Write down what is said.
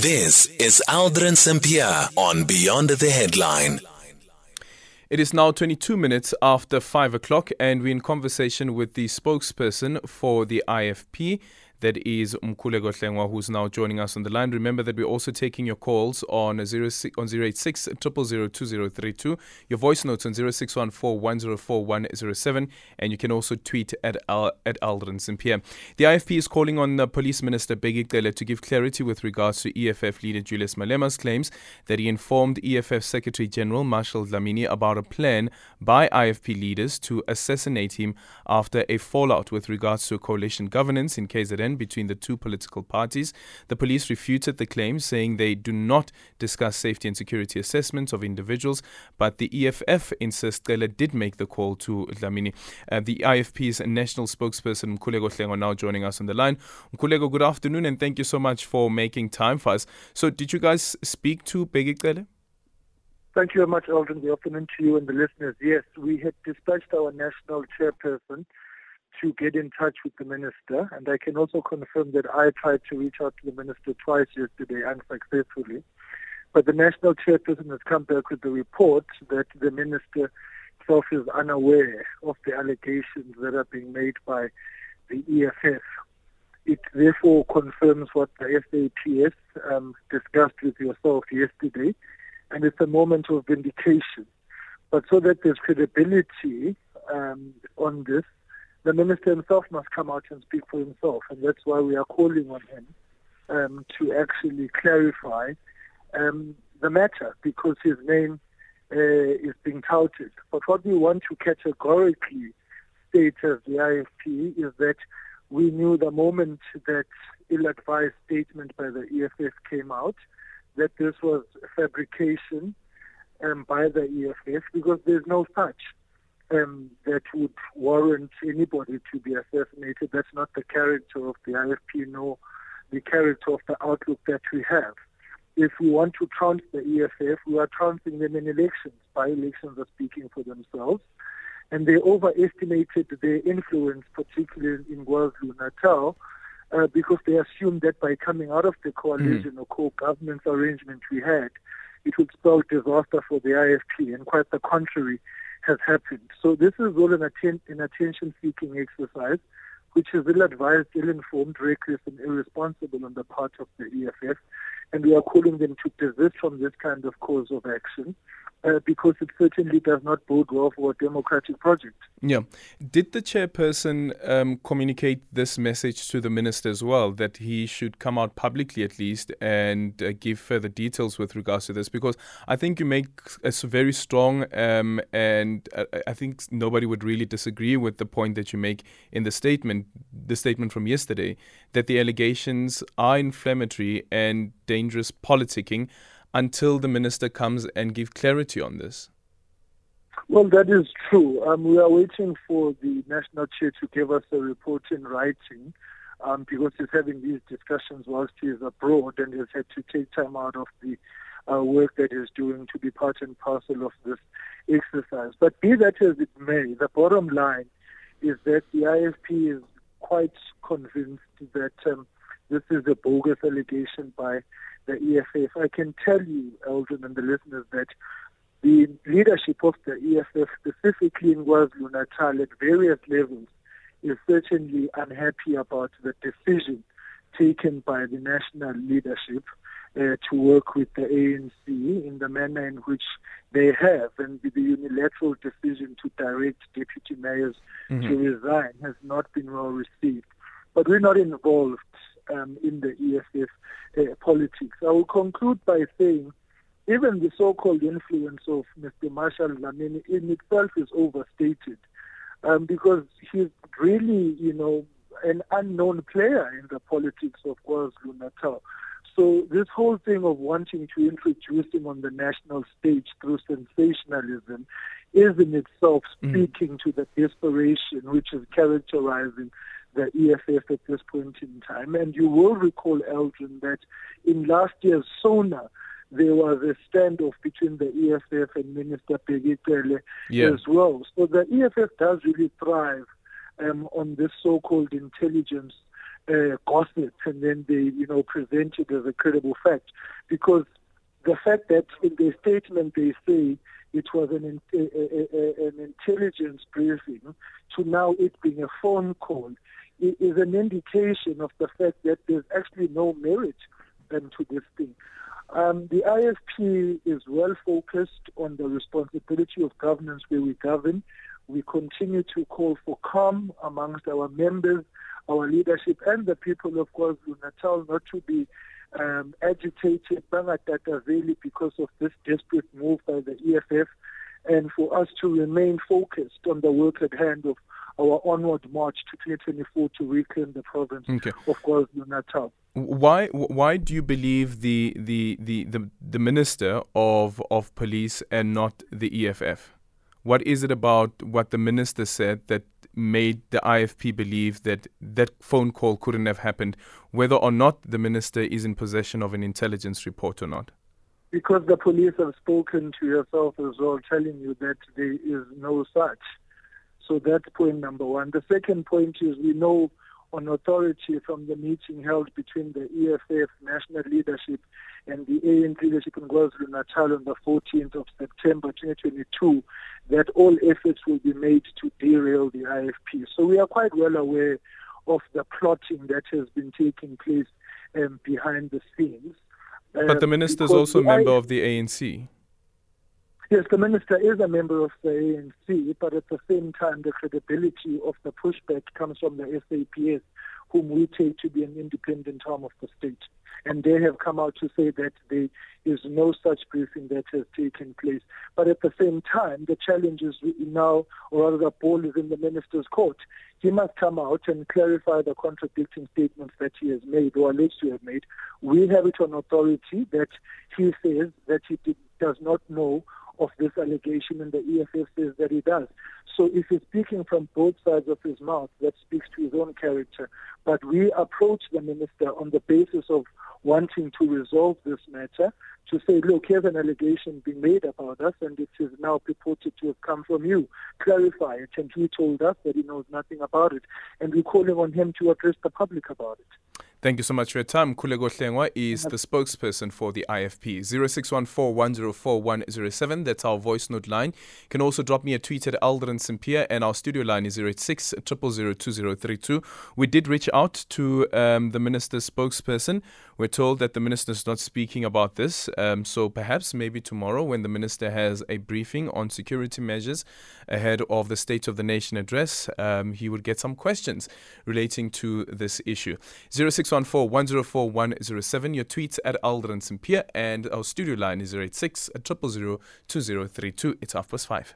This is Aldrin Sampear on Beyond the Headline. It is now 22 minutes after 5 o'clock, and we're in conversation with the spokesperson for the IFP that is Mkhuleko Hlengwa, who's now joining us on the line. Remember that we're also taking your calls on 06, on 086 2032. Your voice notes on 0614 and you can also tweet at at Aldrin Sampear. The IFP is calling on the Police Minister Cele to give clarity with regards to EFF leader Julius Malema's claims that he informed EFF Secretary General Marshall Dlamini about a plan by IFP leaders to assassinate him after a fallout with regards to coalition governance in KZN between the two political parties. The police refuted the claims, saying they do not discuss safety and security assessments of individuals, but the EFF insists Cele did make the call to Dlamini. Uh, the IFP's national spokesperson, Mkhuleko Hlengwa, now joining us on the line. Mkhuleko, good afternoon, and thank you so much for making time for us. So, did you guys speak to Bheki Cele? Thank you very much, Alden. Good afternoon to you and the listeners. Yes, we had dispatched our national chairperson, to get in touch with the minister, and I can also confirm that I tried to reach out to the minister twice yesterday unsuccessfully. But the national chairperson has come back with the report that the minister himself is unaware of the allegations that are being made by the EFF. It therefore confirms what the SAPS um, discussed with yourself yesterday, and it's a moment of vindication. But so that there's credibility um, on this, the minister himself must come out and speak for himself, and that's why we are calling on him um, to actually clarify um, the matter because his name uh, is being touted. But what we want to categorically state as the IFP is that we knew the moment that ill-advised statement by the EFF came out that this was fabrication um, by the EFF because there's no such um, that would warrant anybody to be assassinated. That's not the character of the IFP, nor the character of the outlook that we have. If we want to trounce the EFF, we are trouncing them in elections. By elections are speaking for themselves. And they overestimated their influence, particularly in KwaZulu Natal, uh, because they assumed that by coming out of the coalition mm. or co-governance arrangement we had, it would spell disaster for the IFP. And quite the contrary, has happened. So this is all an, atten- an attention-seeking exercise, which is ill-advised, ill-informed, reckless, and irresponsible on the part of the EFF, and we are calling them to desist from this kind of course of action uh, because it certainly does not bode well for a democratic project. Yeah. Did the chairperson um, communicate this message to the minister as well, that he should come out publicly at least and uh, give further details with regards to this? Because I think you make a very strong, um, and uh, I think nobody would really disagree with the point that you make in the statement, the statement from yesterday, that the allegations are inflammatory and dangerous politicking until the minister comes and give clarity on this? Well, that is true. Um, we are waiting for the national chair to give us a report in writing um, because he's having these discussions whilst he is abroad and has had to take time out of the uh, work that he's doing to be part and parcel of this exercise. But be that as it may, the bottom line is that the IFP is quite convinced that um, this is a bogus allegation by the EFF. I can tell you, Eldon and the listeners, that the leadership of the EFF, specifically in KwaZulu Natal at various levels, is certainly unhappy about the decision taken by the national leadership uh, to work with the ANC in the manner in which they have, and the unilateral decision to direct deputy mayors mm-hmm. to resign has not been well received. But we're not involved um, in the EFF uh, politics. I will conclude by saying even the so-called influence of Mr. Marshall Dlamini in itself is overstated um, because he's really, you know, an unknown player in the politics of KwaZulu Natal. So this whole thing of wanting to introduce him on the national stage through sensationalism is in itself mm. speaking mm. to the desperation which is characterizing the EFF at this point in time. And you will recall, Eldrin, that in last year's SONA, there was a standoff between the EFF and Minister Bheki Cele yeah. as well. So the EFF does really thrive um, on this so-called intelligence uh, gossip and then they, you know, present it as a credible fact. Because the fact that in their statement they say it was an, a, a, a, an intelligence briefing to now it being a phone call is an indication of the fact that there's actually no merit um, to this thing. Um, the IFP is well focused on the responsibility of governance where we govern. We continue to call for calm amongst our members, our leadership, and the people of KwaZulu-Natal not to be um, agitated, bangatataveli because of this desperate move by the EFF, and for us to remain focused on the work at hand of our onward march to 2024 to reclaim the province okay. of KwaZulu-Natal. Why why do you believe the, the, the, the, the minister of of police and not the EFF? What is it about what the minister said that made the IFP believe that that phone call couldn't have happened, whether or not the minister is in possession of an intelligence report or not? Because the police have spoken to yourself as well, telling you that there is no such. So that's point number one. The second point is we know on authority from the meeting held between the EFF national leadership and the ANC leadership in KwaZulu-Natal on the 14th of September 2022 that all efforts will be made to derail the IFP. So we are quite well aware of the plotting that has been taking place um, behind the scenes. But the um, minister is also a member of the ANC. Yes, the minister is a member of the ANC, but at the same time, the credibility of the pushback comes from the SAPS, whom we take to be an independent arm of the state. And they have come out to say that there is no such briefing that has taken place. But at the same time, the challenge is now, or rather, the ball is in the minister's court. He must come out and clarify the contradicting statements that he has made or alleged to have made. We have it on authority that he says that he did, does not know of this allegation, and the EFF says that he does. So if he's speaking from both sides of his mouth, that speaks to his own character. But we approach the minister on the basis of wanting to resolve this matter, to say, look, here's an allegation being made about us, and it is now purported to have come from you. Clarify it. And he told us that he knows nothing about it. And we're calling on him to address the public about it. Thank you so much for your time. Khuleko Hlengwa is the spokesperson for the IFP. 0614 That's our voice note line. You can also drop me a tweet at Aldrin Sampear, and our studio line is 086 0002032. We did reach out to um, the minister's spokesperson. We're told that the minister is not speaking about this. Um, so perhaps maybe tomorrow, when the minister has a briefing on security measures ahead of the State of the Nation address, um, he would get some questions relating to this issue. 06 614 104 107. Your tweets at Aldrin Sampear and our studio line is 086 000 2032. It's half past five.